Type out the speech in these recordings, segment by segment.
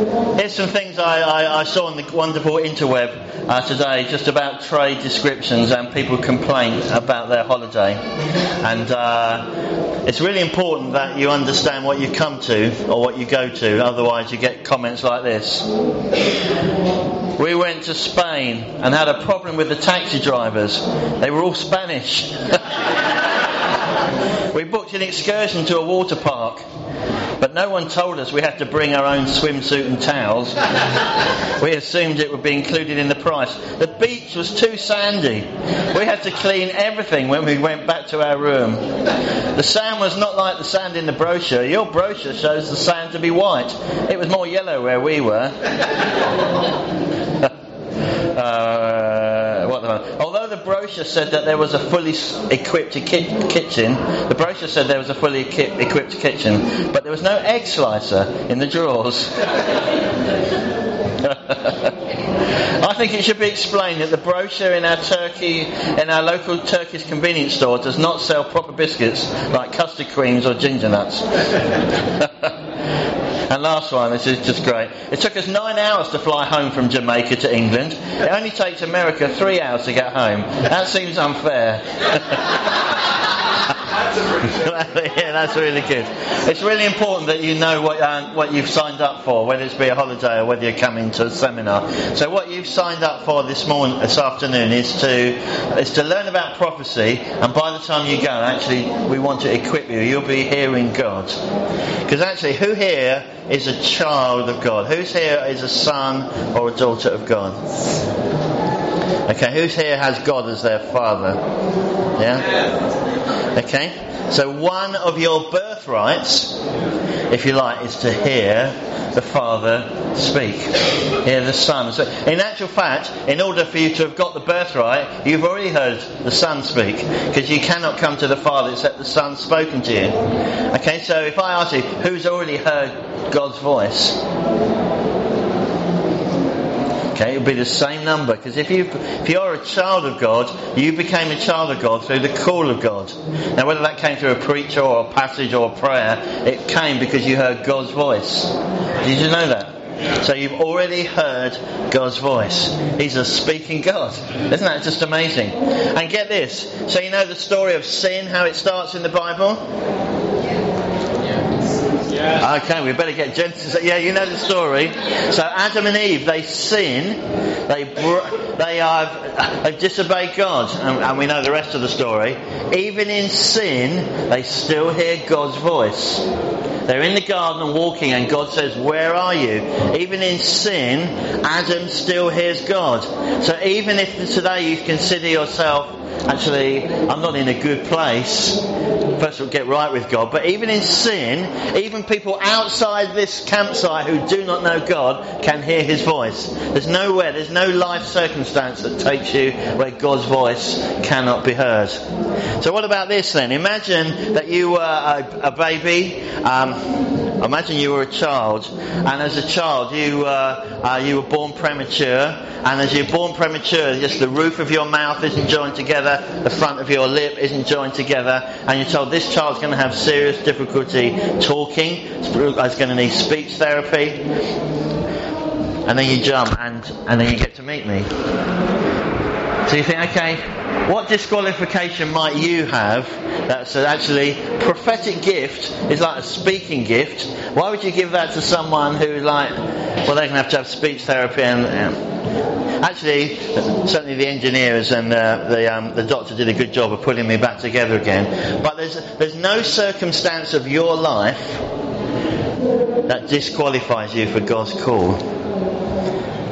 Here's some things I, I, I saw on the wonderful interweb uh, today, just about trade descriptions and people complain about their holiday. And uh, it's really important that you understand what you come to or what you go to, otherwise you get comments like this. We went to Spain and had a problem with the taxi drivers. They were all Spanish. we booked an excursion to a water park. But no one told us we had to bring our own swimsuit and towels. we assumed it would be included in the price. The beach was too sandy. We had to clean everything when we went back to our room. The sand was not like the sand in the brochure. Your brochure shows the sand to be white. It was more yellow where we were. uh, although the brochure said that there was a fully equipped ki- kitchen, the brochure said there was a fully ki- equipped kitchen, but there was no egg slicer in the drawers. I think it should be explained that the brochure in our Turkey, in our local Turkish convenience store, does not sell proper biscuits like custard creams or ginger nuts. And last one, this is just great. It took us nine hours to fly home from Jamaica to England. It only takes America three hours to get home. That seems unfair. yeah, that's really good. It's really important that you know what, uh, what you've signed up for, whether it's be a holiday or whether you're coming to a seminar. So what you've signed up for this morning, this afternoon, is to is to learn about prophecy. And by the time you go, actually, we want to equip you. You'll be hearing God. Because actually, who here is a child of God? Who's here is a son or a daughter of God? Okay, who's here has God as their father? Yeah? Okay? So one of your birthrights, if you like, is to hear the Father speak. Hear the Son. So in actual fact, in order for you to have got the birthright, you've already heard the Son speak. Because you cannot come to the Father except the Son's spoken to you. Okay, so if I ask you, who's already heard God's voice? Okay, it'll be the same number because if you if you're a child of God, you became a child of God through the call of God. Now, whether that came through a preacher or a passage or a prayer, it came because you heard God's voice. Did you know that? So you've already heard God's voice. He's a speaking God. Isn't that just amazing? And get this. So you know the story of sin, how it starts in the Bible? Yeah. Okay, we better get Genesis. Yeah, you know the story. So Adam and Eve, they sin. They they have they've disobeyed God, and, and we know the rest of the story. Even in sin, they still hear God's voice. They're in the garden and walking, and God says, Where are you? Even in sin, Adam still hears God. So even if today you consider yourself, actually, I'm not in a good place, first of all, get right with God, but even in sin, even people outside this campsite who do not know God can hear His voice. There's nowhere, there's no life circumstance that takes you where God's voice cannot be heard. So, what about this then? Imagine that you were a, a baby. Um, imagine you were a child, and as a child you uh, uh, you were born premature, and as you're born premature, just the roof of your mouth isn't joined together, the front of your lip isn't joined together, and you're told this child's going to have serious difficulty talking, it's going to need speech therapy, and then you jump, and and then you get to meet me. So you think, okay, what disqualification might you have that's actually prophetic gift is like a speaking gift. Why would you give that to someone who like, well, they're going to have to have speech therapy and. actually, certainly the engineers and uh, the, um, the doctor did a good job of putting me back together again. But there's, there's no circumstance of your life that disqualifies you for God's call.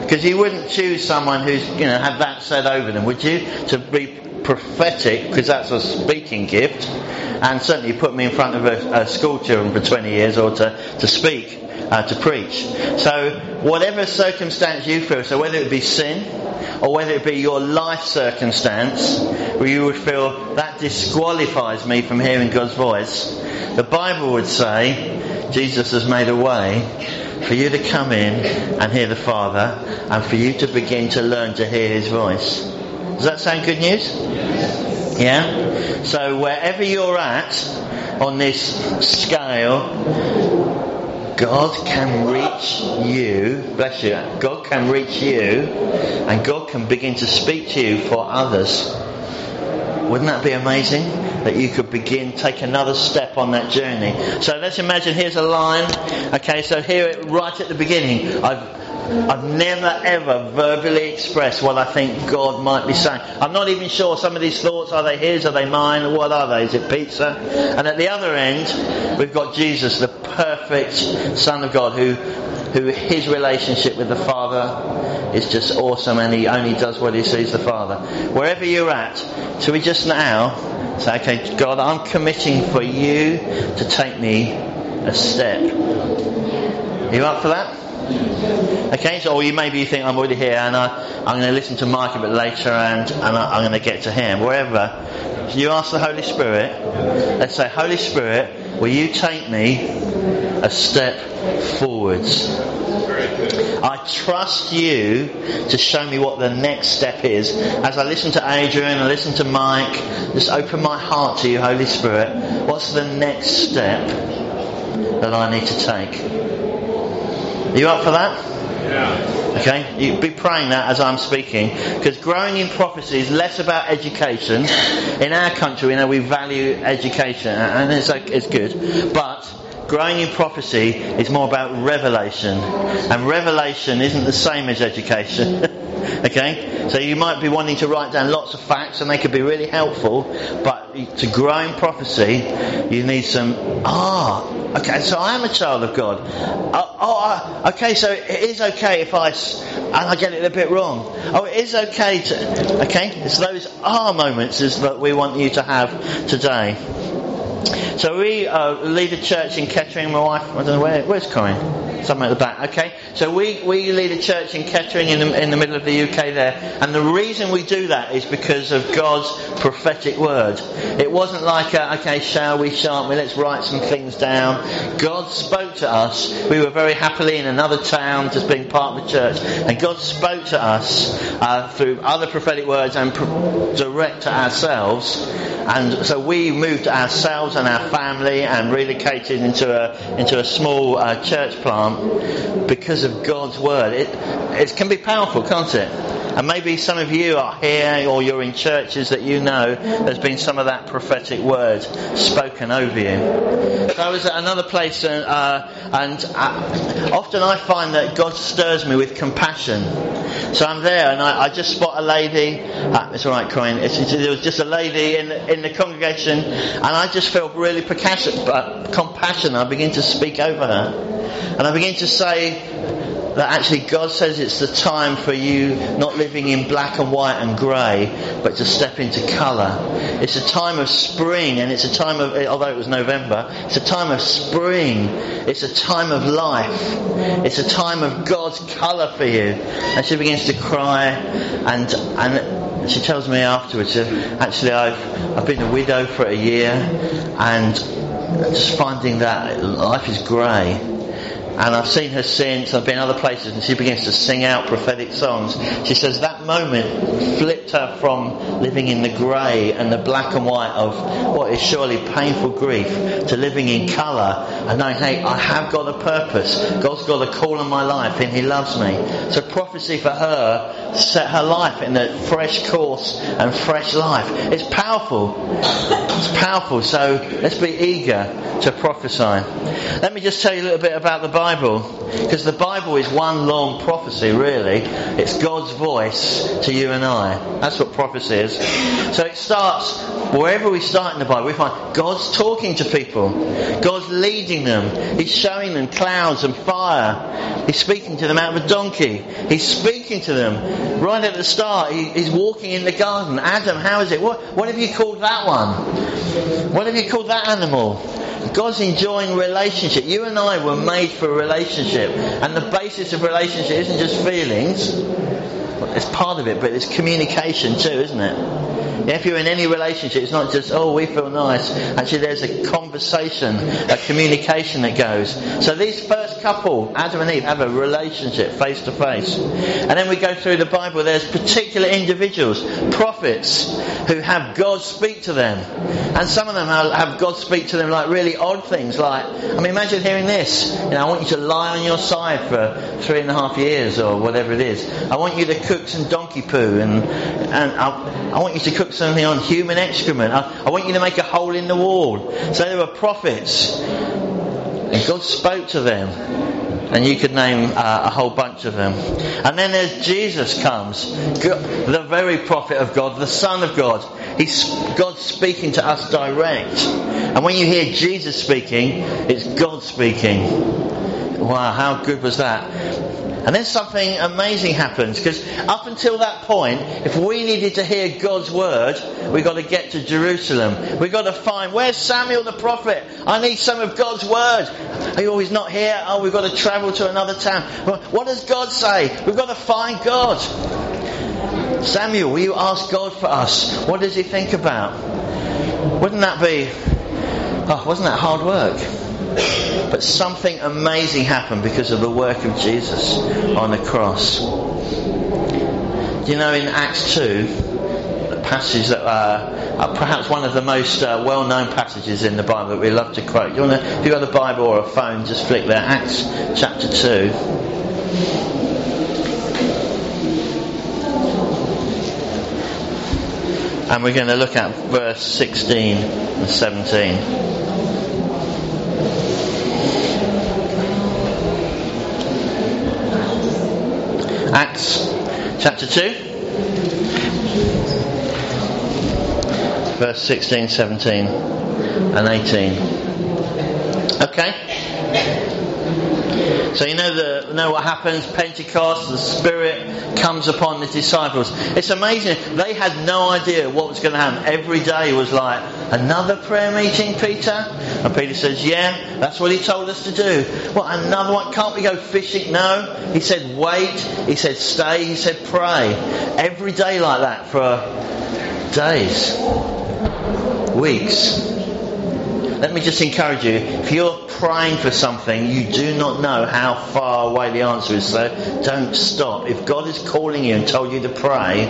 Because you wouldn't choose someone who's, you know, had that said over them, would you? To be prophetic, because that's a speaking gift, and certainly put me in front of a, a school children for 20 years or to, to speak, uh, to preach. So, whatever circumstance you feel, so whether it be sin, or whether it be your life circumstance, where you would feel that disqualifies me from hearing God's voice, the Bible would say Jesus has made a way for you to come in and hear the Father, and for you to begin to learn to hear His voice. Does that sound good news? Yeah? So wherever you're at on this scale, God can reach you, bless you, God can reach you and God can begin to speak to you for others. Wouldn't that be amazing? That you could begin, take another step on that journey. So let's imagine here's a line. Okay, so here right at the beginning, I've I've never ever verbally expressed what I think God might be saying. I'm not even sure some of these thoughts, are they his, are they mine, or what are they? Is it pizza? And at the other end, we've got Jesus, the perfect Son of God, who, who his relationship with the Father is just awesome and he only does what he sees the Father. Wherever you're at, so we just now say, okay, God, I'm committing for you to take me a step. Are you up for that? Okay, so or you maybe you think I'm already here and I, I'm going to listen to Mike a bit later and, and I, am going to get to him. Wherever, you ask the Holy Spirit, let's say, Holy Spirit, will you take me a step forwards? I trust you to show me what the next step is. As I listen to Adrian, I listen to Mike, just open my heart to you, Holy Spirit. What's the next step that I need to take? Are you up for that? Yeah. Okay, you be praying that as I'm speaking, because growing in prophecy is less about education. In our country, we know we value education, and it's, it's good, but growing in prophecy is more about revelation, and revelation isn't the same as education. okay, so you might be wanting to write down lots of facts, and they could be really helpful, but to grow in prophecy, you need some ah Okay, so I am a child of God. Uh, oh, uh, okay, so it is okay if I and I get it a bit wrong. Oh, it is okay to. Okay, it's those are moments is that we want you to have today. So we uh, lead a church in Kettering. My wife, I don't know where. Where's Corinne? somewhere at the back. Okay, so we, we lead a church in Kettering in the, in the middle of the UK there, and the reason we do that is because of God's prophetic word. It wasn't like, a, okay, shall we, shan't we? Let's write some things down. God spoke to us. We were very happily in another town, just being part of the church, and God spoke to us uh, through other prophetic words and pro- direct to ourselves. And so we moved ourselves and our family and relocated into a into a small uh, church plant because of God's word. It, it can be powerful, can't it? And maybe some of you are here or you're in churches that you know there's been some of that prophetic word spoken over you. So I was at another place and, uh, and uh, often I find that God stirs me with compassion. So I'm there and I, I just spot a lady. Ah, it's all right, Corinne. It's, it's, there was just a lady in in the congregation and I just felt really uh, compassion. I begin to speak over her. And I begin to say that actually God says it's the time for you not living in black and white and grey, but to step into colour. It's a time of spring, and it's a time of, although it was November, it's a time of spring. It's a time of life. It's a time of God's colour for you. And she begins to cry, and and she tells me afterwards, uh, actually I've I've been a widow for a year, and just finding that life is grey and I've seen her since, I've been in other places, and she begins to sing out prophetic songs. She says that moment flipped her from living in the grey and the black and white of what is surely painful grief to living in colour and knowing, hey, I have got a purpose. God's got a call on my life and He loves me. So prophecy for her set her life in a fresh course and fresh life. It's powerful. It's powerful. So let's be eager to prophesy. Let me just tell you a little bit about the Bible. Bible because the Bible is one long prophecy, really. It's God's voice to you and I. That's what prophecy is. So it starts, wherever we start in the Bible, we find God's talking to people. God's leading them. He's showing them clouds and fire. He's speaking to them out of a donkey. He's speaking to them right at the start. He, he's walking in the garden. Adam, how is it? What, what have you called that one? What have you called that animal? God's enjoying relationship. You and I were made for relationship. And the basis of relationship isn't just feelings. It's part of it, but it's communication too, isn't it? If you're in any relationship, it's not just, oh, we feel nice. Actually, there's a conversation, a communication that goes. So these first couple, Adam and Eve, have a relationship face to face. And then we go through the Bible, there's particular individuals, prophets, who have God speak to them. And some of them have God speak to them like really odd things like, I mean, imagine hearing this. You know, I want you to lie on your side for three and a half years or whatever it is. I want you to cook some donkey poo and, and I, I want you to cook something on human excrement. I, I want you to make a hole in the wall. So there were prophets and God spoke to them. And you could name uh, a whole bunch of them. And then as Jesus comes, the very prophet of God, the Son of God, he's God speaking to us direct. And when you hear Jesus speaking, it's God speaking. Wow, how good was that? And then something amazing happens because up until that point, if we needed to hear God's word, we've got to get to Jerusalem. We've got to find where's Samuel the prophet? I need some of God's word. You always not here? Oh, we've got to travel to another town. What does God say? We've got to find God. Samuel, will you ask God for us? What does He think about? Wouldn't that be? Oh, wasn't that hard work? But something amazing happened because of the work of Jesus on the cross. You know, in Acts 2, a passage that uh, are perhaps one of the most uh, well-known passages in the Bible that we love to quote. You wanna, if you've got a Bible or a phone, just flick there. Acts chapter 2. And we're going to look at verse 16 and 17. Acts chapter 2, verse 16, 17, and 18. Okay? So you know the know what happens? Pentecost, the Spirit comes upon the disciples. It's amazing. They had no idea what was going to happen. Every day was like another prayer meeting, Peter. And Peter says, "Yeah, that's what he told us to do." What another one? Can't we go fishing? No. He said, "Wait." He said, "Stay." He said, "Pray." Every day like that for days, weeks. Let me just encourage you. If you're praying for something, you do not know how far away the answer is, so don't stop. If God is calling you and told you to pray,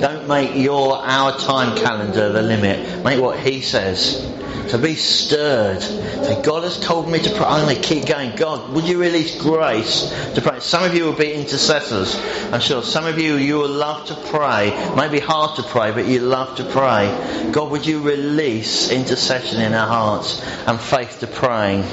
don't make your our time calendar the limit. Make what He says to be stirred. Say, God has told me to pray. I'm going to keep going. God, would you release grace to pray? Some of you will be intercessors. I'm sure some of you, you will love to pray. It may be hard to pray, but you love to pray. God, would you release intercession in our hearts and faith to praying?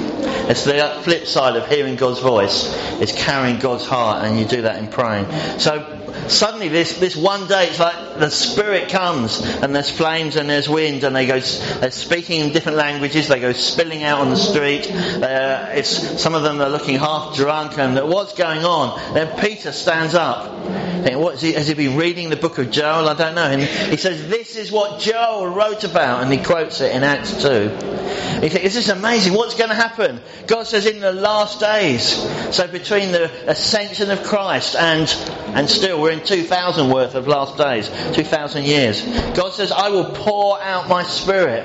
It's the flip side of hearing God's voice. It's carrying God's heart, and you do that in praying. So suddenly this, this one day it's like the Spirit comes and there's flames and there's wind and they go they're speaking in different languages. They go spilling out on the street. Uh, it's, some of them are looking half drunk and what's going on? Then Peter stands up. Think, what is he, has he been reading the book of Joel? I don't know. And he says, this is what Joel wrote about and he quotes it in Acts 2. You think, this is amazing. What's going to happen? God says in the last days. So between the ascension of Christ and, and still we're in 2000 worth of last days, 2000 years. God says, I will pour out my spirit.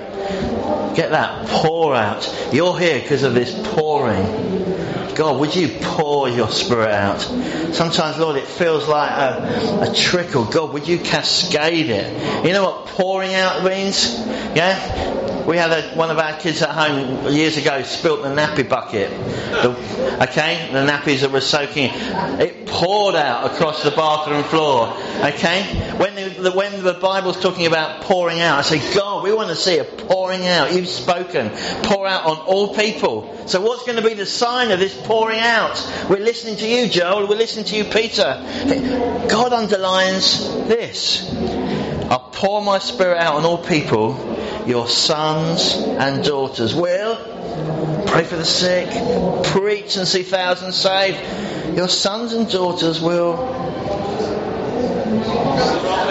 Get that? Pour out. You're here because of this pouring. God, would you pour your spirit out? Sometimes, Lord, it feels like a, a, trickle. God, would you cascade it? You know what pouring out means? Yeah? We had a, one of our kids at home years ago spilt the nappy bucket. The, okay? The nappies that were soaking. It poured out across the bathroom floor. Okay? When the, when the Bible's talking about pouring out, I say, God, we want to see a pouring out. You've spoken. Pour out on all people. So what's going to be the sign of this pouring out? We're listening to you, Joel. We're listening to you, Peter. God underlines this. I'll pour my spirit out on all people your sons and daughters will pray for the sick, preach and see thousands saved. Your sons and daughters will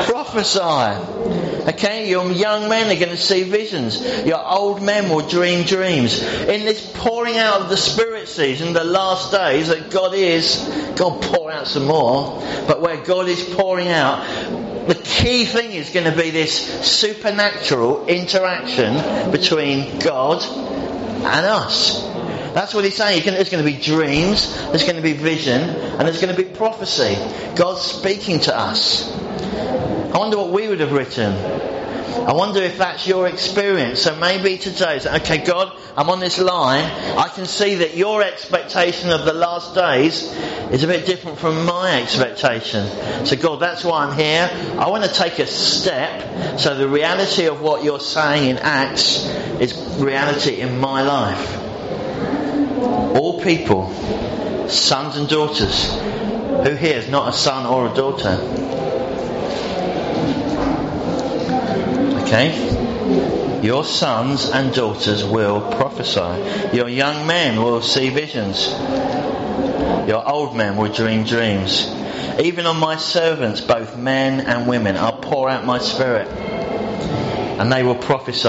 prophesy. Okay, your young men are going to see visions. Your old men will dream dreams. In this pouring out of the Spirit season, the last days that God is, God pour out some more, but where God is pouring out, the key thing is going to be this supernatural interaction between God and us. That's what he's saying. There's going to be dreams, there's going to be vision, and there's going to be prophecy. God's speaking to us. I wonder what we would have written. I wonder if that's your experience. So maybe today, okay, God, I'm on this line. I can see that your expectation of the last days is a bit different from my expectation. So God, that's why I'm here. I want to take a step so the reality of what you're saying in Acts is reality in my life. All people, sons and daughters, who here is not a son or a daughter? Okay? Your sons and daughters will prophesy. Your young men will see visions. Your old men will dream dreams. Even on my servants, both men and women, I'll pour out my spirit and they will prophesy.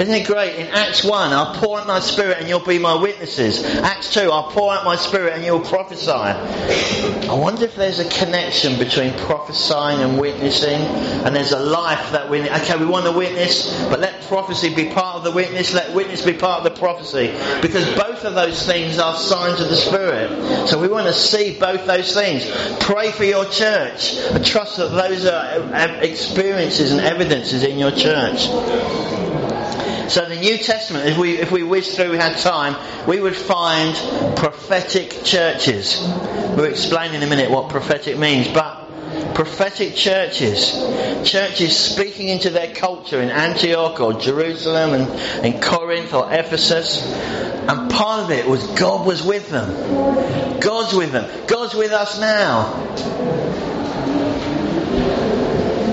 Isn't it great? In Acts 1, I'll pour out my spirit and you'll be my witnesses. Acts 2, I'll pour out my spirit and you'll prophesy. I wonder if there's a connection between prophesying and witnessing, and there's a life that we, need okay, we want to witness, but let prophecy be part of the witness, let witness be part of the prophecy, because both of those things are signs of the Spirit. So we want to see both those things. Pray for your church. I trust that those are experiences and evidences in your church. So the New Testament, if we if we whiz through, we had time, we would find prophetic churches. We'll explain in a minute what prophetic means, but prophetic churches, churches speaking into their culture in Antioch or Jerusalem and in Corinth or Ephesus. And part of it was God was with them. God's with them. God's with us now.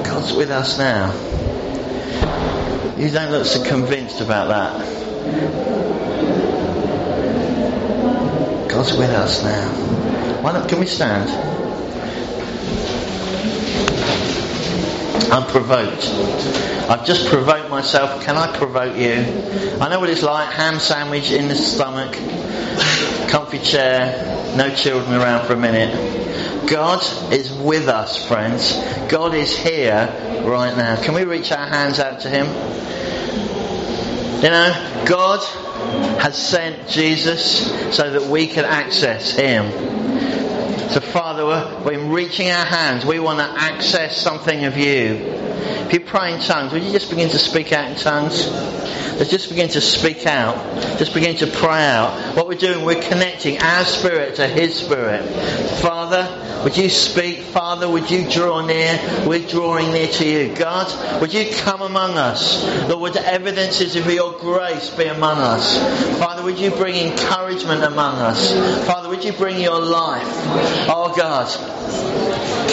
God's with us now. You don't look so convinced about that. God's with us now. Why not? Can we stand? I'm provoked. I've just provoked myself. Can I provoke you? I know what it's like. Ham sandwich in the stomach, comfy chair, no children around for a minute. God is with us, friends. God is here right now. Can we reach our hands out to Him? You know, God has sent Jesus so that we can access Him. So, Father, we're reaching our hands. We want to access something of you. If you pray in tongues, would you just begin to speak out in tongues? Let's just begin to speak out. Just begin to pray out. What we're doing, we're connecting our spirit to His spirit. Father, would you speak? Father, would you draw near? We're drawing near to you. God, would you come among us? Lord, would the evidences of your grace be among us? Father, would you bring encouragement among us? Father, would you bring your life? Oh God,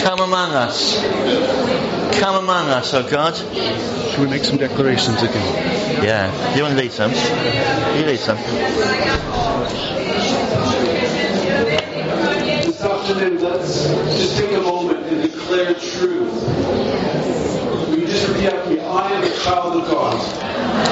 come among us. Come among us, oh God. Should we make some declarations again? Yeah. Do you want to lead some? You lead some. Let's just take a moment and declare truth. Will you just repeat after me? I am a child of God.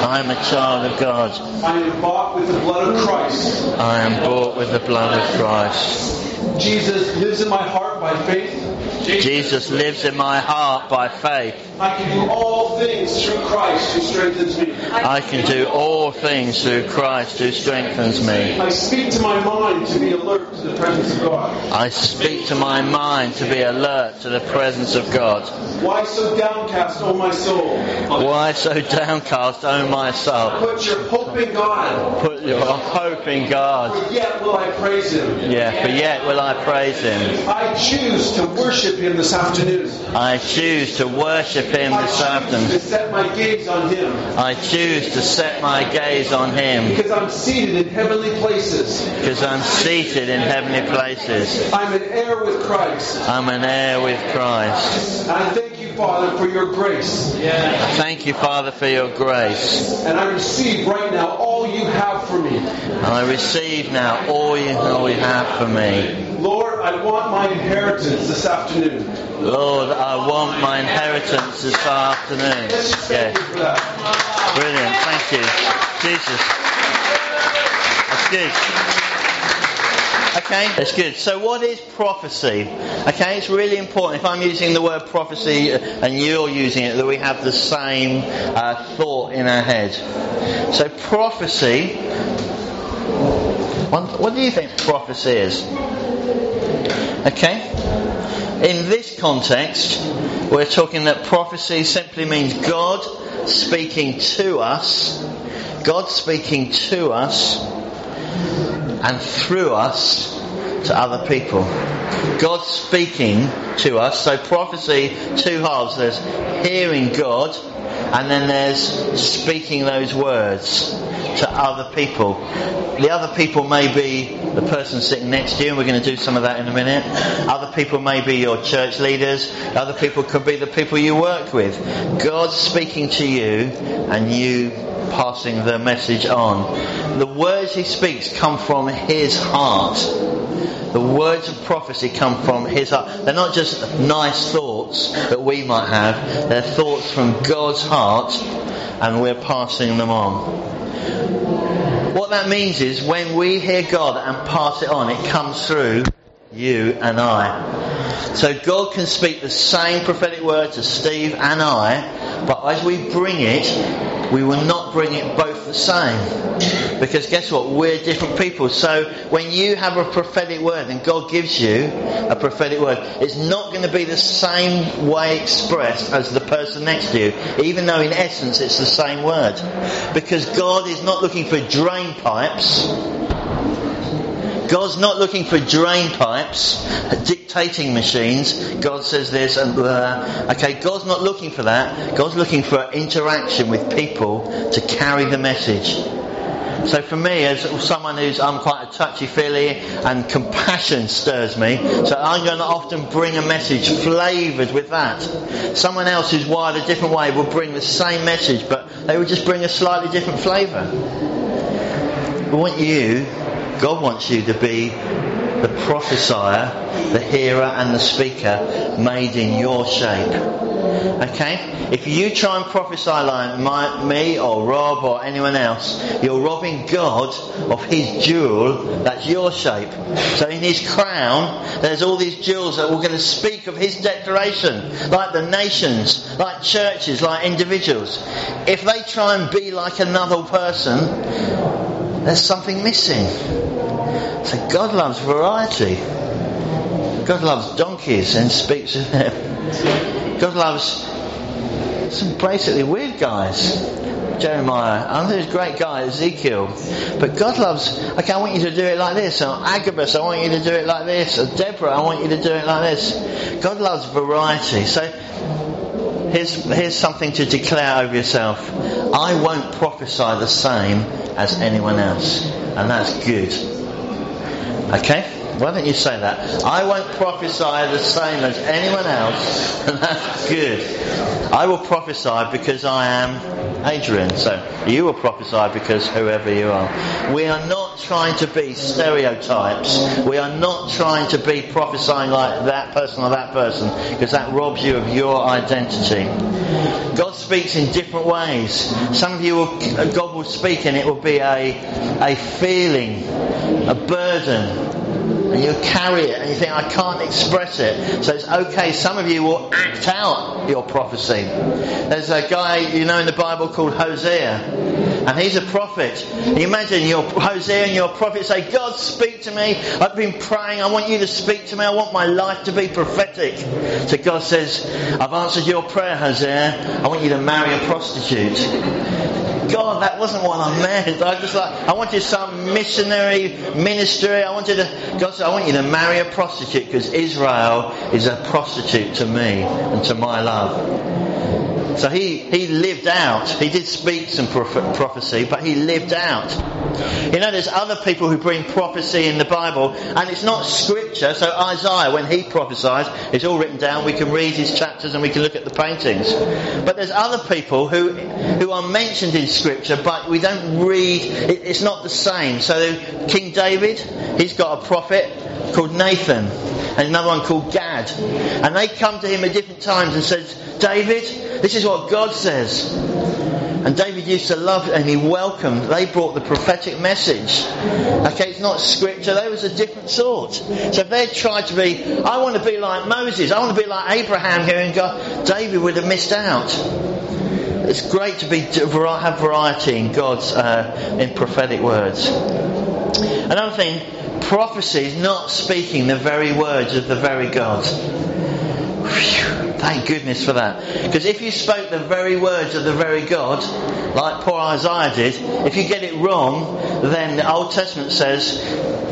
I am a child of God. I am bought with the blood of Christ. I am bought with the blood of Christ. Jesus lives in my heart by faith. Jesus lives in my heart by faith. I can do all things through Christ who strengthens me. I can do all things through Christ who strengthens me. I speak to my mind to be alert to the presence of God. I speak to my mind to be alert to the presence of God. Why so downcast, O my soul? Why so downcast, O my soul? Put your hope in God. Put your hope in God. For yet will I praise Him. Yeah, for yet will I praise Him. I choose to worship Him this afternoon. I choose to worship Him I this choose to afternoon. set my gaze on Him. I choose to set my gaze on Him Because I'm seated in heavenly places. because I'm seated in heavenly places. I'm an heir with Christ. I'm an heir with Christ. I thank you, Father, for your grace. I thank you, Father, for your grace. And I receive right now all you have for me. And I receive now all you, all you have for me. Lord, I want my inheritance this afternoon. Lord, I want my inheritance this afternoon. Let's Yeah, thank you for that. brilliant. Thank you. Jesus. That's good. Okay, that's good. So, what is prophecy? Okay, it's really important. If I'm using the word prophecy and you're using it, that we have the same uh, thought in our head. So, prophecy. What, what do you think prophecy is? Okay, in this context, we're talking that prophecy simply means God speaking to us, God speaking to us and through us to other people. God speaking to us. So prophecy, two halves. There's hearing God and then there's speaking those words to other people. The other people may be the person sitting next to you, and we're going to do some of that in a minute. Other people may be your church leaders. Other people could be the people you work with. God's speaking to you and you passing the message on. The words he speaks come from his heart. The words of prophecy come from his heart. They're not just nice thoughts that we might have. They're thoughts from God's heart and we're passing them on. What that means is when we hear God and pass it on, it comes through you and I. So God can speak the same prophetic word to Steve and I, but as we bring it, we will not bring it both the same. Because guess what? We're different people. So when you have a prophetic word and God gives you a prophetic word, it's not going to be the same way expressed as the person next to you, even though in essence it's the same word. Because God is not looking for drain pipes. God's not looking for drain pipes, dictating machines. God says this and uh, okay, God's not looking for that. God's looking for interaction with people to carry the message. So for me, as someone who's, I'm quite a touchy-feely and compassion stirs me, so I'm going to often bring a message flavoured with that. Someone else who's wired a different way will bring the same message, but they will just bring a slightly different flavour. We want you God wants you to be the prophesier, the hearer and the speaker made in your shape. Okay? If you try and prophesy like my, me or Rob or anyone else, you're robbing God of his jewel, that's your shape. So in his crown, there's all these jewels that we're going to speak of his declaration, like the nations, like churches, like individuals. If they try and be like another person, there's something missing. So God loves variety. God loves donkeys and speaks of them. God loves some basically weird guys. Jeremiah, I think he's a great guy, Ezekiel. But God loves, okay, I want you to do it like this. Or Agabus, I want you to do it like this. Or Deborah, I want you to do it like this. God loves variety. So here's, here's something to declare over yourself. I won't prophesy the same as anyone else. And that's good. Okay? Why don't you say that? I won't prophesy the same as anyone else, and that's good. I will prophesy because I am Adrian. So you will prophesy because whoever you are. We are not trying to be stereotypes. We are not trying to be prophesying like that person or that person because that robs you of your identity. God speaks in different ways. Some of you will, God will speak and it will be a, a feeling, a burden, and you carry it and you think, I can't express it. So it's okay. Some of you will act out your prophecy. There's a guy, you know, in the Bible called Hosea, and he's a prophet. You imagine your Hosea and your prophet say, God, speak to me. I've been praying. I want you to speak to me. I want my life to be prophetic. So God says, I've answered your prayer, Hosea. I want you to marry a prostitute. God, that wasn't what I meant. I just like, I wanted some missionary ministry. I wanted to, God I want you to marry a prostitute because Israel is a prostitute to me and to my love. So he, he lived out. He did speak some prophecy, but he lived out. You know, there's other people who bring prophecy in the Bible, and it's not scripture. So Isaiah, when he prophesies, it's all written down. We can read his chapters and we can look at the paintings. But there's other people who, who are mentioned in scripture, but we don't read, it, it's not the same. So King David, he's got a prophet called Nathan, and another one called Gad. And they come to him at different times and says, David, this is what God says. And David used to love and he welcomed. They brought the prophetic message. Okay, it's not scripture. They was a different sort. So if they tried to be, I want to be like Moses. I want to be like Abraham here and God, David would have missed out. It's great to be have variety in God's uh, in prophetic words. Another thing, prophecy is not speaking the very words of the very God. Phew, thank goodness for that. Because if you spoke the very words of the very God, like poor Isaiah did, if you get it wrong, then the Old Testament says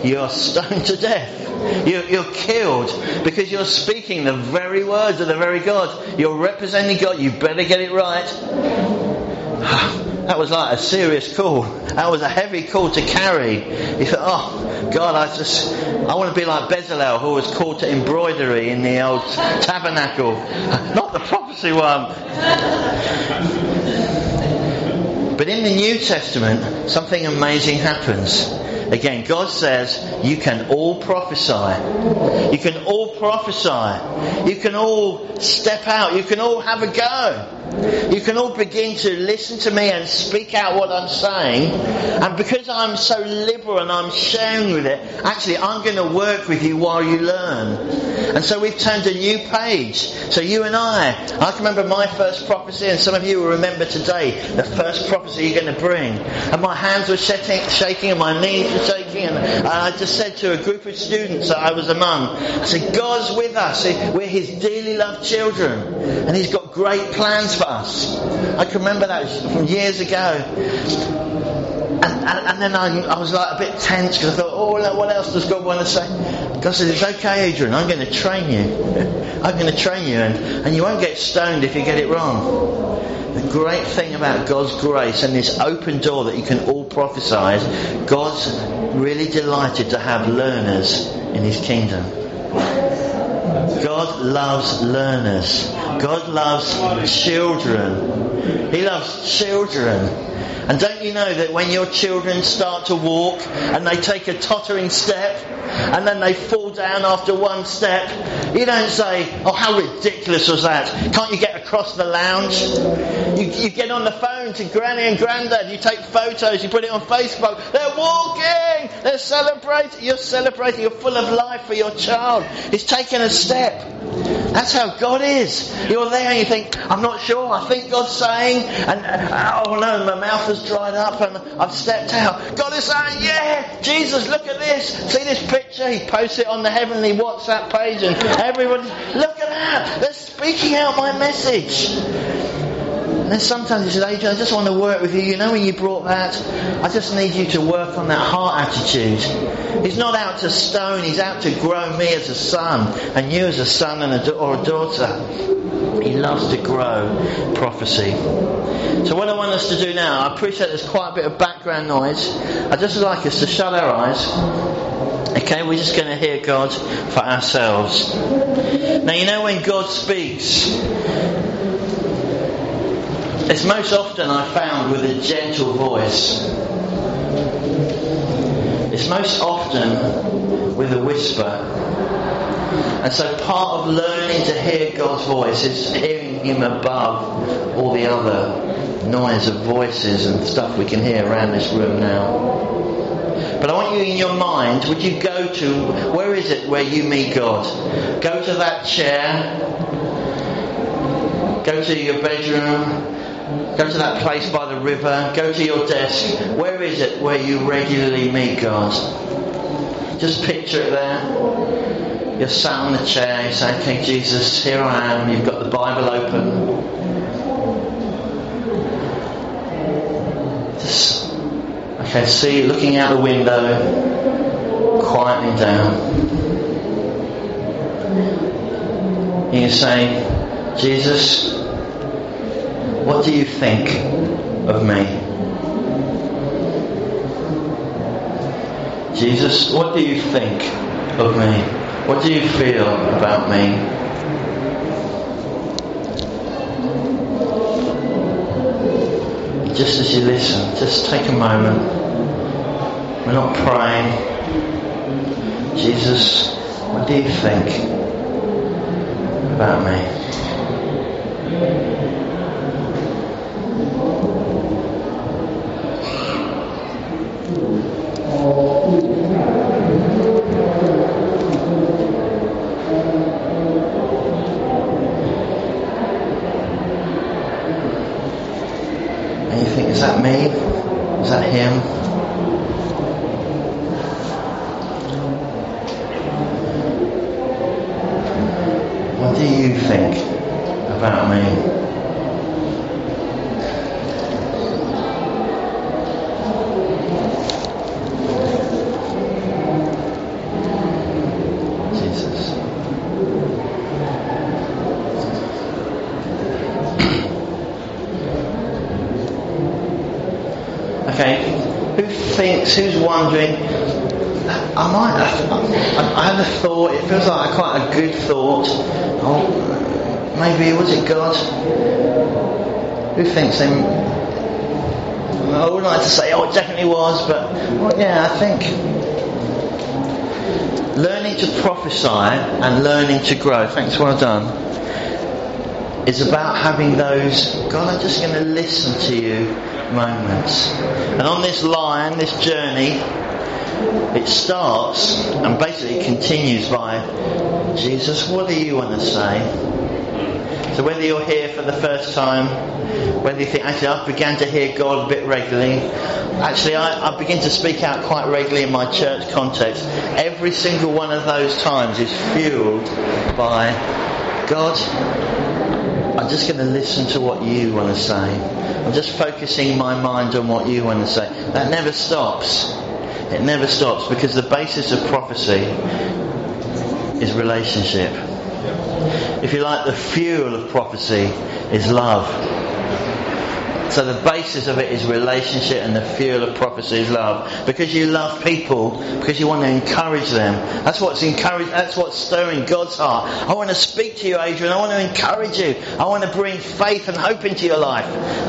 you're stoned to death. You're, you're killed because you're speaking the very words of the very God. You're representing God. You better get it right. Ah. That was like a serious call. That was a heavy call to carry. He thought, oh, God, I just, I want to be like Bezalel, who was called to embroidery in the old tabernacle. Not the prophecy one. But in the New Testament, something amazing happens. Again, God says you can all prophesy. You can all prophesy. You can all step out. You can all have a go. You can all begin to listen to me and speak out what I'm saying. And because I'm so liberal and I'm sharing with it, actually I'm going to work with you while you learn. And so we've turned a new page. So you and I, I can remember my first prophecy and some of you will remember today the first prophecy you're going to bring. And my hands were shaking and my knees were shaking and I just said to a group of students that I was among, I said, God's with us. We're His dearly loved children. And He's got great plans for us. I can remember that from years ago. And, and, and then I, I, was like a bit tense because I thought, oh, what else does God want to say? God said, it's okay, Adrian, I'm going to train you. I'm going to train you, and, and you won't get stoned if you get it wrong. The great thing about God's grace and this open door that you can all prophesy God's really delighted to have learners in His kingdom. God loves learners. God loves children. He loves children. And don't you know that when your children start to walk and they take a tottering step and then they fall down after one step, you don't say, oh, how ridiculous was that? Can't you get across the lounge? You, you get on the phone to granny and granddad, you take photos, you put it on Facebook. They're walking! They're celebrating. You're celebrating. You're full of life for your child. He's taken a step. That's how God is. You're there and you think, I'm not sure. I think God's saying, and oh no, my mouth has dried up and I've stepped out. God is saying, yeah, Jesus, look at this. See this picture? He posts it on the heavenly WhatsApp page and everybody, look at that. They're speaking out my message. And then sometimes he says, Adrian, I just want to work with you. You know when you brought that? I just need you to work on that heart attitude. He's not out to stone, he's out to grow me as a son and you as a son and a, or a daughter. He loves to grow prophecy. So what I want us to do now, I appreciate there's quite a bit of background noise. I just like us to shut our eyes. Okay, we're just going to hear God for ourselves. Now you know when God speaks, it's most often I found with a gentle voice. It's most often with a whisper. And so part of learning to hear God's voice is hearing Him above all the other noise of voices and stuff we can hear around this room now. But I want you in your mind, would you go to, where is it where you meet God? Go to that chair, go to your bedroom, Go to that place by the river. Go to your desk. Where is it where you regularly meet God? Just picture it there. You're sat on the chair. You say, "Okay, Jesus, here I am." You've got the Bible open. Just, okay, see looking out the window, quieting down. And you say, Jesus, what do you think of me? Jesus, what do you think of me? What do you feel about me? Just as you listen, just take a moment. We're not praying. Jesus, what do you think about me? And you think, is that me? Is that him? What What do you think about me? Jesus. Okay, who thinks, who's wondering, I might have, I, have a thought, it feels like quite a good thought. Oh, maybe, was it God? Who thinks then? I would like to say, oh, it definitely was, but well, yeah, I think learning to prophesy and learning to grow, thanks, well done, is about having those, God, I'm just going to listen to you moments. And on this line, this journey, it starts and basically continues by Jesus, what do you want to say? So whether you're here for the first time, whether you think, actually, I began to hear God a bit regularly. Actually, I, I begin to speak out quite regularly in my church context. Every single one of those times is fueled by God. I'm just going to listen to what you want to say. I'm just focusing my mind on what you want to say. That never stops. It never stops because the basis of prophecy is relationship. If you like, the fuel of prophecy is love. So the basis of it is relationship and the fuel of prophecy is love. Because you love people, because you want to encourage them. That's what's encouraged, that's what's stirring God's heart. I want to speak to you, Adrian. I want to encourage you. I want to bring faith and hope into your life.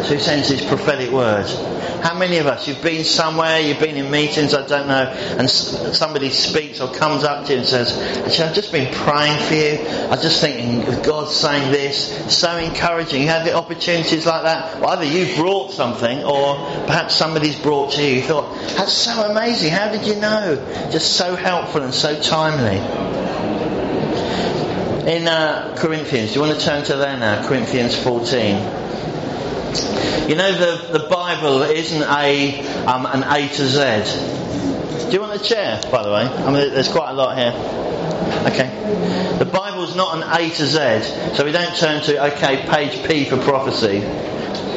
So he sends these prophetic words. How many of us, you've been somewhere, you've been in meetings, I don't know, and somebody speaks or comes up to you and says, I've just been praying for you. I'm just thinking, God's saying this. So encouraging. You have the opportunities like that. Well, either you brought something or perhaps somebody's brought to you. You thought, that's so amazing. How did you know? Just so helpful and so timely. In uh, Corinthians, do you want to turn to there now? Corinthians 14. You know, the, the Bible isn't a, um, an A to Z. Do you want a chair, by the way? I mean, there's quite a lot here. Okay. The Bible's not an A to Z, so we don't turn to, okay, page P for prophecy.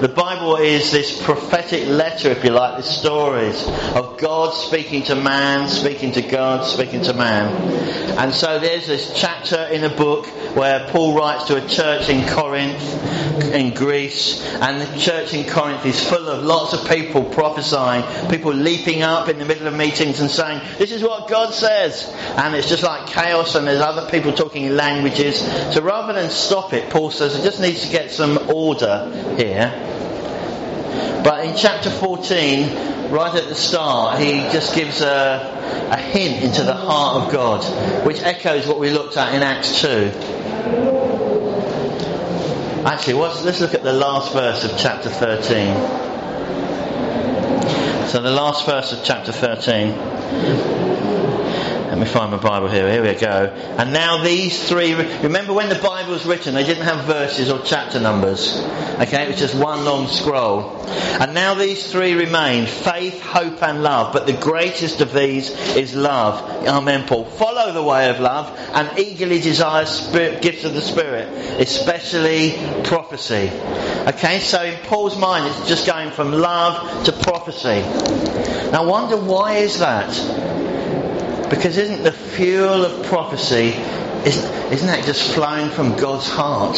The Bible is this prophetic letter, if you like, the stories of God speaking to man, speaking to God, speaking to man. And so there's this chapter in a book where Paul writes to a church in Corinth, in Greece, and the church in Corinth is full of lots of people prophesying, people leaping up in the middle of meetings and saying, This is what God says. And it's just like chaos, and there's other people talking in languages. So rather than stop it, Paul says it just needs to get some order here. But in chapter 14, right at the start, he just gives a, a hint into the heart of God, which echoes what we looked at in Acts 2. Actually, let's look at the last verse of chapter 13. So, the last verse of chapter 13. Let me find my Bible here. Here we go. And now these three. Remember when the Bible was written, they didn't have verses or chapter numbers. Okay, it was just one long scroll. And now these three remain faith, hope, and love. But the greatest of these is love. Amen, Paul. Follow the way of love and eagerly desire spirit, gifts of the Spirit, especially prophecy. Okay, so in Paul's mind, it's just going from love to prophecy. Now, I wonder why is that? Because isn't the fuel of prophecy, isn't, isn't that just flowing from God's heart?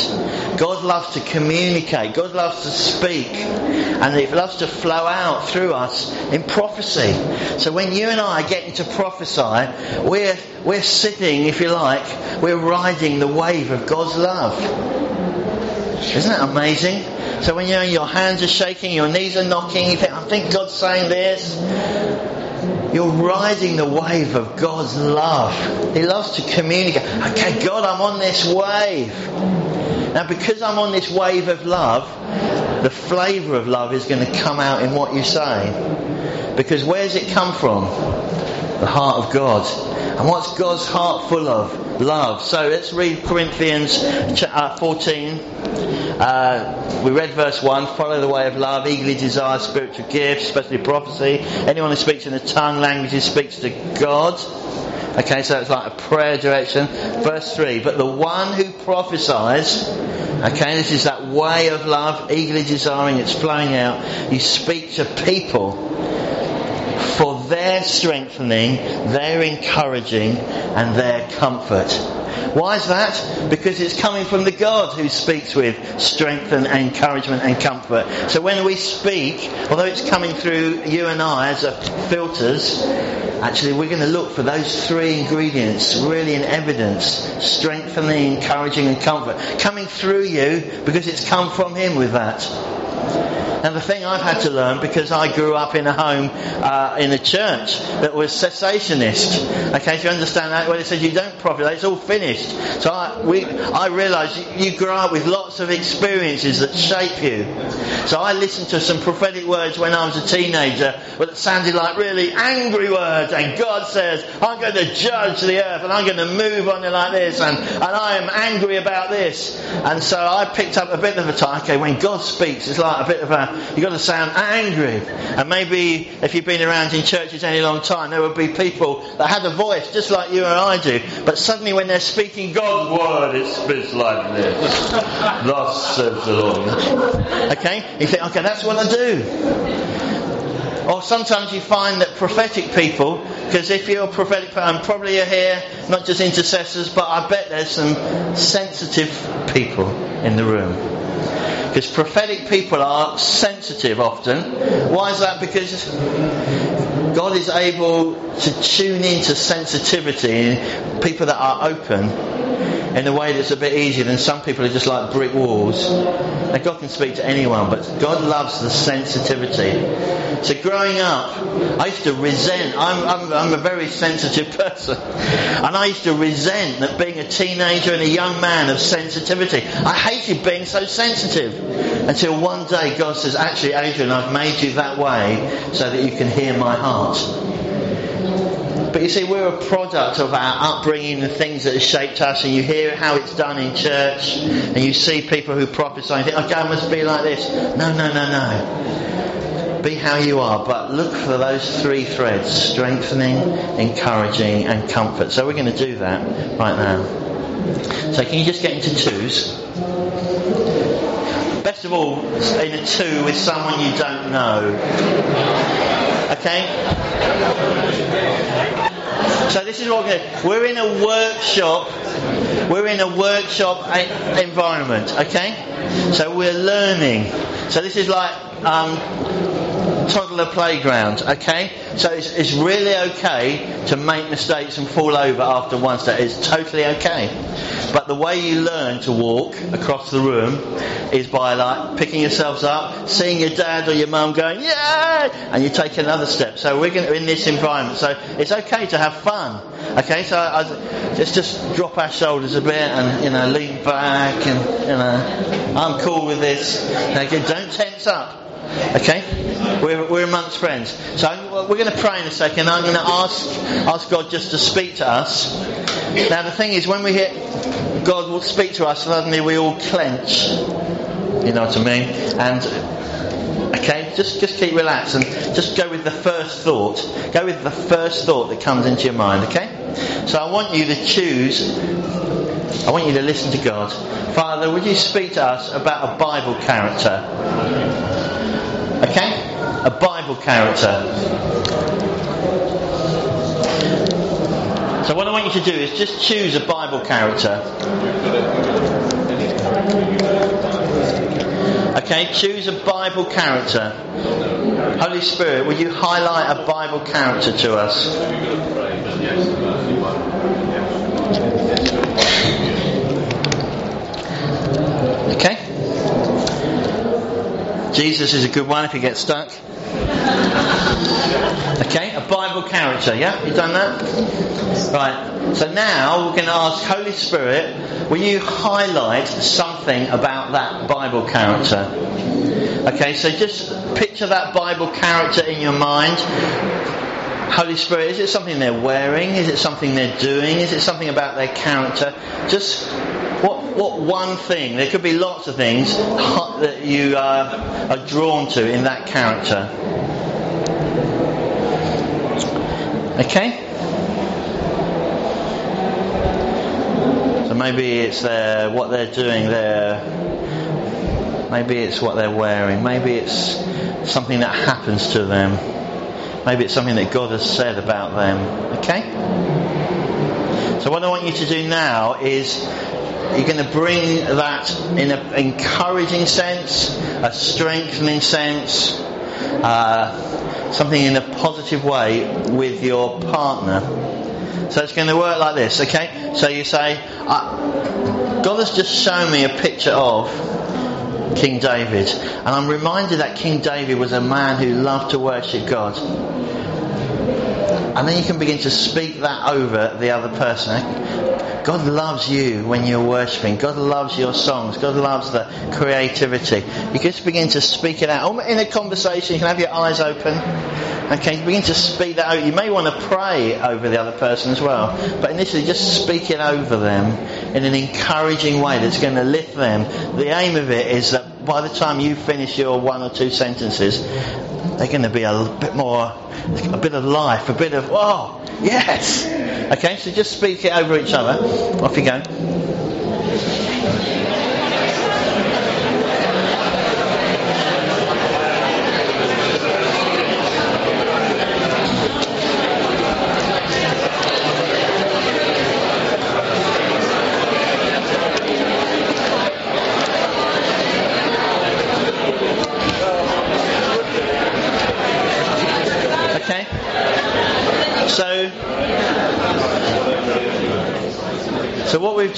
God loves to communicate, God loves to speak, and He loves to flow out through us in prophecy. So when you and I get into prophesy, we're, we're sitting, if you like, we're riding the wave of God's love. Isn't that amazing? So when you're, your hands are shaking, your knees are knocking, you think, I think God's saying this. You're riding the wave of God's love. He loves to communicate. Okay, God, I'm on this wave. Now, because I'm on this wave of love, the flavour of love is going to come out in what you say. Because where's it come from? The heart of God. And what's God's heart full of? Love. So let's read Corinthians uh, 14. Uh, we read verse 1 follow the way of love, eagerly desire spiritual gifts, especially prophecy. Anyone who speaks in a tongue, languages speaks to God. Okay, so it's like a prayer direction. Verse 3 But the one who prophesies, okay, this is that way of love, eagerly desiring, it's flowing out. You speak to people for their strengthening, their encouraging, and their comfort. Why is that? Because it's coming from the God who speaks with strength and encouragement and comfort. So when we speak, although it's coming through you and I as filters, actually we're going to look for those three ingredients really in evidence. Strengthening, encouraging and comfort. Coming through you because it's come from Him with that. And the thing I've had to learn, because I grew up in a home, uh, in a church that was cessationist. Okay, if you understand that, well, it says you don't profit, it's all finished. So I, we, I realised you, grow up with lots of experiences that shape you. So I listened to some prophetic words when I was a teenager, but it sounded like really angry words. And God says, I'm going to judge the earth and I'm going to move on it like this and, and I am angry about this. And so I picked up a bit of a time, okay, when God speaks, it's like a bit of a you've got to sound angry. And maybe if you've been around in churches any long time, there would be people that had a voice just like you and I do. But suddenly when they're speaking God's word, it speaks like this. Thus says the Lord. Okay? You think, okay, that's what I do. Or sometimes you find that prophetic people, because if you're a prophetic person, probably you're here, not just intercessors, but I bet there's some sensitive people in the room. Because prophetic people are sensitive often. Why is that? Because God is able to tune into sensitivity in people that are open in a way that's a bit easier than some people are just like brick walls. Now God can speak to anyone, but God loves the sensitivity. So growing up, I used to resent, I'm, I'm, I'm, a very sensitive person, and I used to resent that being a teenager and a young man of sensitivity. I hated being so sensitive until one day God says, actually Adrian, I've made you that way so that you can hear my heart. But you see, we're a product of our upbringing, the things that have shaped us, and you hear how it's done in church, and you see people who prophesy and think, I must be like this. No, no, no, no. Be how you are, but look for those three threads strengthening, encouraging, and comfort. So we're going to do that right now. So can you just get into twos? Best of all, in a two with someone you don't know. Okay? So this is what we're going to We're in a workshop. We're in a workshop environment. Okay? So we're learning. So this is like um, toddler playground, okay? So it's, it's, really okay to make mistakes and fall over after one step. It's totally okay. But the way you learn to walk across the room is by like picking yourselves up, seeing your dad or your mum going, yeah, and you take another step. So we're going to, in this environment. So it's okay to have fun. Okay, so I, just just drop our shoulders a bit and you know lean back and you know I'm cool with this. Okay, don't tense up. Okay? We're, we're amongst friends. So we're going to pray in a second. I'm going to ask, ask God just to speak to us. Now the thing is, when we hear God will speak to us, suddenly we all clench. You know what I mean? And okay, just just keep relaxed and just go with the first thought. Go with the first thought that comes into your mind. Okay? So I want you to choose. I want you to listen to God. Father, would you speak to us about a Bible character? Okay? A Bible character. So what I want you to do is just choose a Bible character. Okay, choose a Bible character. Holy Spirit, will you highlight a Bible character to us? Okay? Jesus is a good one if you get stuck. Okay, a Bible character, yeah? You done that? Right. So now we're going to ask Holy Spirit, will you highlight something about that Bible character? Okay, so just picture that Bible character in your mind. Holy Spirit, is it something they're wearing? Is it something they're doing? Is it something about their character? Just what, what one thing? There could be lots of things that you uh, are drawn to in that character. Okay? So maybe it's their, what they're doing, there. maybe it's what they're wearing, maybe it's something that happens to them, maybe it's something that God has said about them. Okay? So what I want you to do now is you're going to bring that in an encouraging sense, a strengthening sense, uh, something in a positive way with your partner. So it's going to work like this, okay? So you say, God has just shown me a picture of King David, and I'm reminded that King David was a man who loved to worship God. And then you can begin to speak that over the other person. God loves you when you're worshipping. God loves your songs. God loves the creativity. You just begin to speak it out. In a conversation, you can have your eyes open. Okay, you begin to speak that out. You may want to pray over the other person as well. But initially, just speak it over them in an encouraging way that's going to lift them. The aim of it is that by the time you finish your one or two sentences, they're going to be a bit more, a bit of life, a bit of, oh, yes. Okay, so just speak it over each other. Off you go.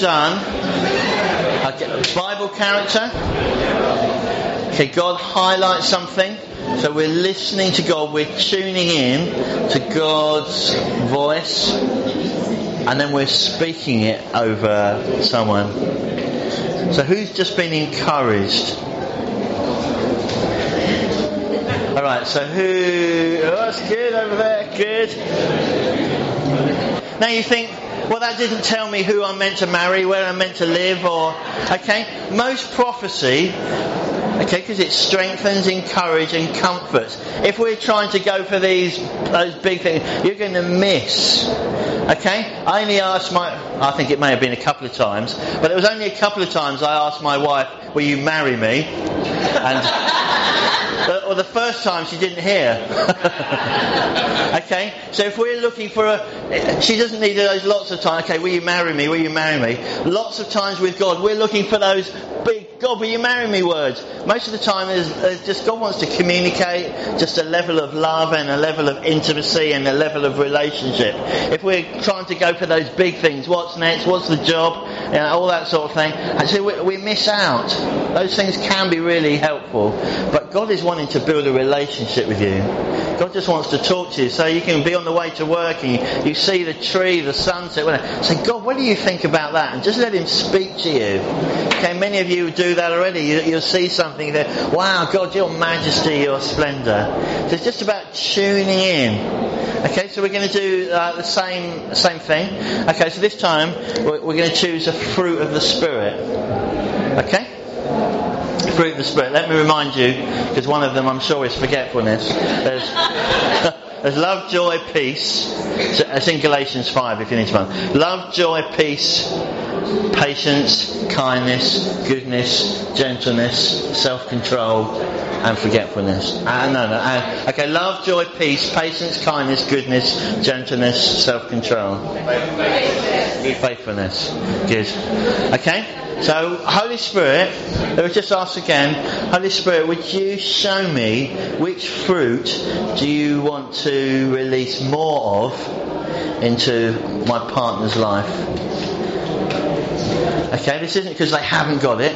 Done, okay, Bible character. Okay, God highlights something. So we're listening to God, we're tuning in to God's voice, and then we're speaking it over someone. So who's just been encouraged? Alright, so who, oh, that's good over there, good. Now you think, well, that didn't tell me who I'm meant to marry, where I'm meant to live, or, okay? Most prophecy, okay, because it strengthens, encourages, and comforts. If we're trying to go for these, those big things, you're going to miss. Okay? I only asked my, I think it may have been a couple of times, but it was only a couple of times I asked my wife, will you marry me? And, Uh, or the first time she didn't hear. okay? So if we're looking for a, she doesn't need those lots of times, okay, will you marry me? Will you marry me? Lots of times with God, we're looking for those big, God, will you marry me words. Most of the time is just God wants to communicate just a level of love and a level of intimacy and a level of relationship. If we're trying to go for those big things, what's next, what's the job, you know, all that sort of thing, actually we, we miss out. Those things can be really helpful, but God is wanting to build a relationship with you. God just wants to talk to you so you can be on the way to work and you, see the tree, the sunset, whatever. Say, God, what do you think about that? And just let Him speak to you. Okay, many of you do that already. You, you'll see something there. Wow, God, your majesty, your splendor. So it's just about tuning in. Okay, so we're going to do uh, the same same thing. Okay, so this time we're, we're going to choose a fruit of the Spirit. Okay? Fruit of the Spirit. Let me remind you, because one of them I'm sure is forgetfulness. There's, there's love, joy, peace. It's in Galatians 5 if you need to find. Love, joy, peace, patience, kindness, goodness, gentleness, self-control, and forgetfulness. Uh, no, no. Uh, okay, love, joy, peace, patience, kindness, goodness, gentleness, self-control. Faithfulness. Good. Okay? So, Holy Spirit, let me just ask again, Holy Spirit, would you show me which fruit do you want to release more of into my partner's life? Okay, this isn't because they haven't got it,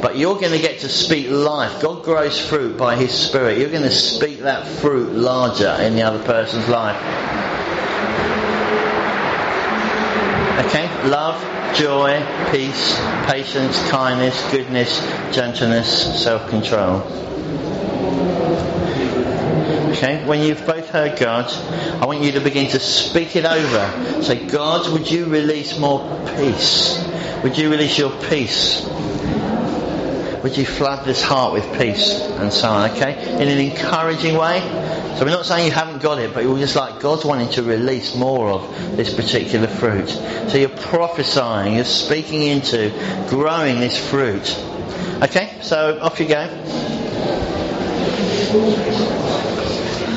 but you're going to get to speak life. God grows fruit by His Spirit. You're going to speak that fruit larger in the other person's life. Okay, love, joy, peace, patience, kindness, goodness, gentleness, self-control. Okay, when you've both heard God, I want you to begin to speak it over. Say, God, would you release more peace? Would you release your peace? Would you flood this heart with peace and so on, okay? In an encouraging way. So we're not saying you haven't got it, but you're just like God's wanting to release more of this particular fruit. So you're prophesying, you're speaking into growing this fruit. Okay, so off you go.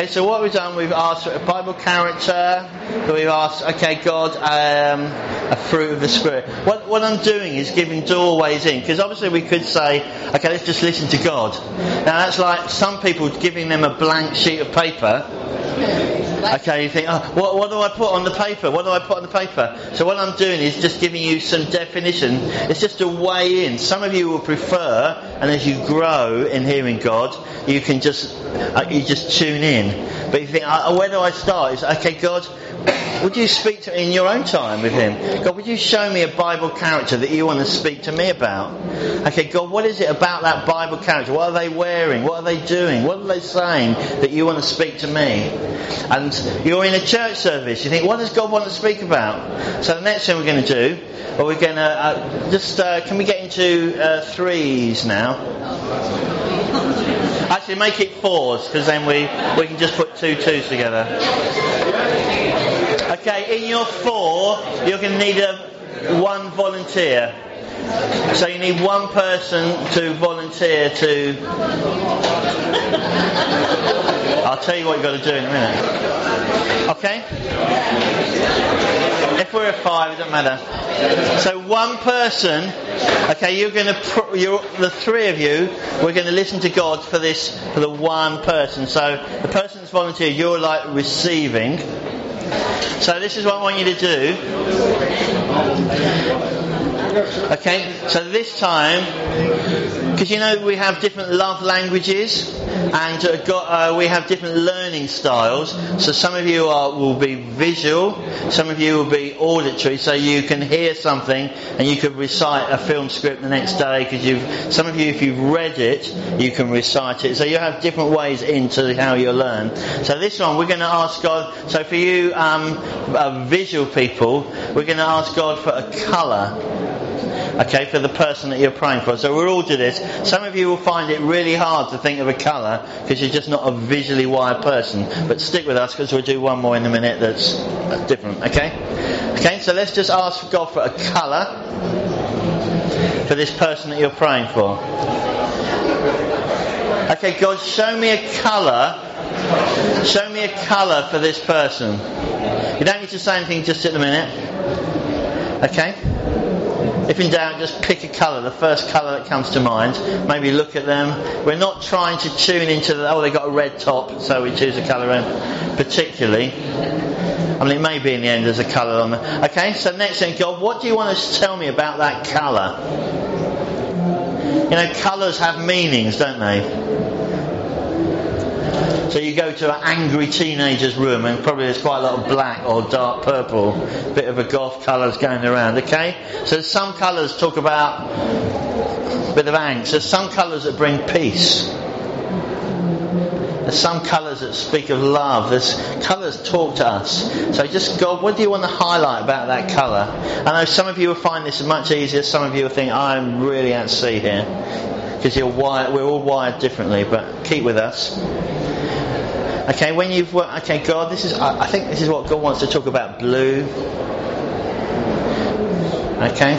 Okay, so what we've done, we've asked for a Bible character, we've asked, okay, God, um, a fruit of the Spirit. What, what I'm doing is giving doorways in, because obviously we could say, okay, let's just listen to God. Now that's like some people giving them a blank sheet of paper. Okay, you think, oh, what, what do I put on the paper? What do I put on the paper? So what I'm doing is just giving you some definition. It's just a way in. Some of you will prefer, and as you grow in hearing God, you can just uh, you just tune in. But you think, uh, where do I start? It's okay, God. Would you speak to in your own time with Him? God, would you show me a Bible character that you want to speak to me about? Okay, God, what is it about that Bible character? What are they wearing? What are they doing? What are they saying that you want to speak to me? And you're in a church service. You think, what does God want to speak about? So the next thing we're going to do, we're going to uh, just uh, can we get into uh, threes now? Actually, make it fours because then we we can just put two twos together. Okay, in your four, you're going to need a, one volunteer. So you need one person to volunteer to. I'll tell you what you've got to do in a minute. Okay? If we're a five, it doesn't matter. So one person, okay, you're going to, you're, the three of you, we're going to listen to God for this, for the one person. So the person that's volunteer, you're like receiving. So this is what I want you to do. Okay, so this time, because you know we have different love languages, and uh, got, uh, we have different learning styles. So some of you are, will be visual, some of you will be auditory, so you can hear something and you can recite a film script the next day. Because you've, some of you, if you've read it, you can recite it. So you have different ways into how you learn. So this one, we're going to ask God. So for you um, uh, visual people, we're going to ask God for a colour okay, for the person that you're praying for. So we'll all do this. Some of you will find it really hard to think of a colour because you're just not a visually wired person. But stick with us because we'll do one more in a minute that's, that's different, okay? Okay, so let's just ask God for a colour for this person that you're praying for. Okay, God, show me a colour. Show me a colour for this person. You don't need to say anything just at the minute. Okay? If in doubt, just pick a colour, the first colour that comes to mind. Maybe look at them. We're not trying to tune into the, oh, they've got a red top, so we choose a colour in particularly. I mean, it may be in the end there's a colour on there. Okay, so next thing, God, what do you want us to tell me about that colour? You know, colours have meanings, don't they? So you go to an angry teenager's room and probably there's quite a lot of black or dark purple, bit of a goth colours going around, okay? So some colours talk about a bit of angst. There's some colours that bring peace. There's some colours that speak of love. There's colours talk to us. So just God, what do you want to highlight about that colour? I know some of you will find this much easier. Some of you will think I'm really at sea here because. We're all wired differently. But keep with us. Okay, when you've worked, okay, God, this is, I think this is what God wants to talk about blue. Okay?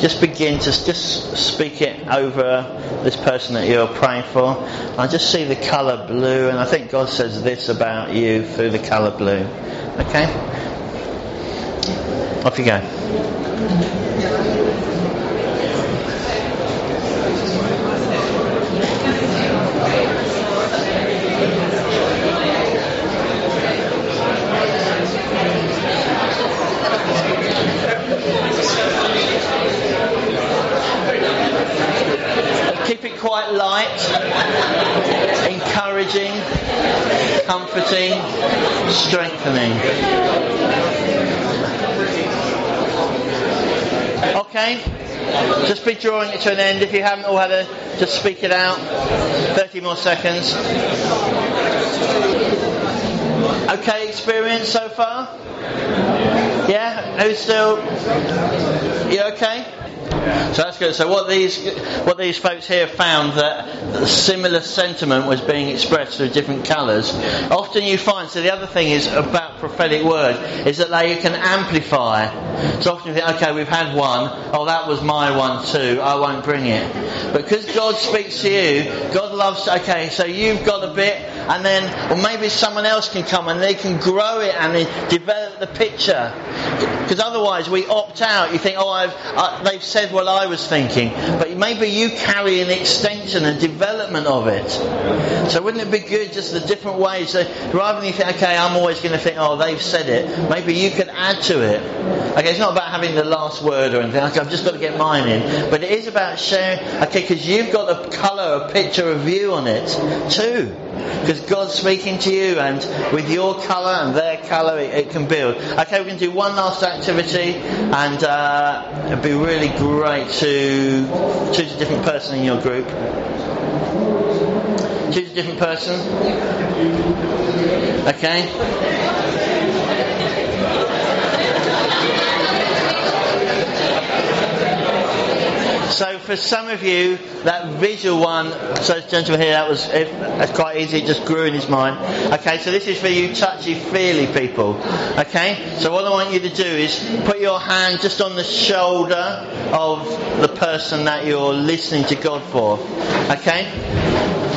Just begin to just speak it over this person that you're praying for. I just see the colour blue, and I think God says this about you through the colour blue. Okay? Off you go. Quite light, encouraging, comforting, strengthening. Okay? Just be drawing it to an end. If you haven't all had a, just speak it out. 30 more seconds. Okay experience so far? Yeah? Who's still? You okay? So that's good. So what these what these folks here found that similar sentiment was being expressed through different colours. Often you find. So the other thing is about prophetic word is that they can amplify. So often you think, okay, we've had one. Oh, that was my one too. I won't bring it. Because God speaks to you, God loves. Okay, so you've got a bit, and then, or maybe someone else can come and they can grow it and develop the picture. Because otherwise, we opt out. You think, oh, I've, uh, they've said what I was thinking, but maybe you carry an extension and development of it. So wouldn't it be good just the different ways? So rather than you think, okay, I'm always going to think, oh, they've said it. Maybe you can add to it. Okay, it's not about having the last word or anything. Okay, I've just got to get mine in, but it is about sharing. Okay, because you've got a colour, a picture, a view on it too. Because God's speaking to you, and with your colour and their colour, it, it, can build. Okay, we're going to do one last activity, and uh, it'd be really great to choose a different person in your group. Choose a different person. Okay. So for some of you, that visual one, so gentleman here, that was that's quite easy. It just grew in his mind. Okay, so this is for you touchy feely people. Okay, so what I want you to do is put your hand just on the shoulder of the person that you're listening to God for. Okay.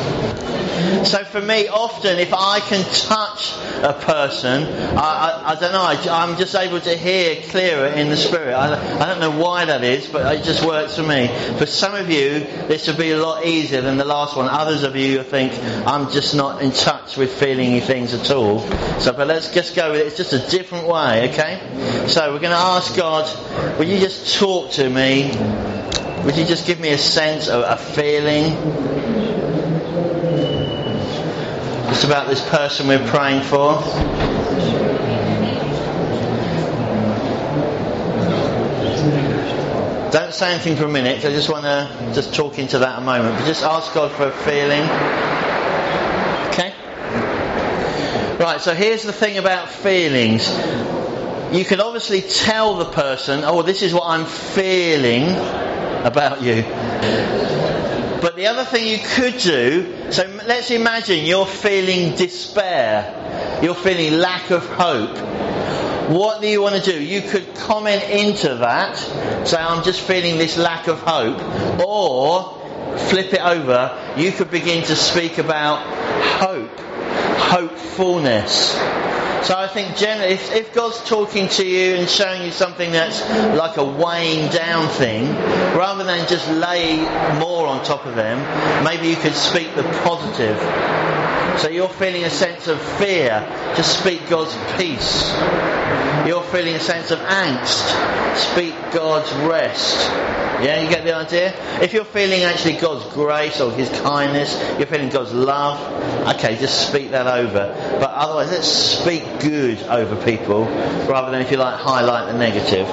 So for me, often if I can touch a person, I, I, I don't know, I, am just able to hear clearer in the spirit. I, I, don't know why that is, but it just works for me. For some of you, this will be a lot easier than the last one. Others of you think, I'm just not in touch with feeling things at all. So, but let's just go with it. It's just a different way, okay? So we're going to ask God, will you just talk to me? Would you just give me a sense, of a feeling? It's about this person we're praying for. Don't say anything for a minute. I just want to just talk into that a moment. But just ask God for a feeling. Okay? Right, so here's the thing about feelings. You can obviously tell the person, oh, this is what I'm feeling about you. But the other thing you could do, so let's imagine you're feeling despair, you're feeling lack of hope. What do you want to do? You could comment into that, say, I'm just feeling this lack of hope, or flip it over, you could begin to speak about hope, hopefulness. So I think generally, if, if, God's talking to you and showing you something that's like a weighing down thing, rather than just lay more on top of them, maybe you could speak the positive. So you're feeling a sense of fear, just speak God's peace. You're feeling a sense of angst, speak God's rest. Yeah, you get the idea? If you're feeling actually God's grace or His kindness, you're feeling God's love, okay, just speak that over. But otherwise, let's speak good over people rather than, if you like, highlight the negative.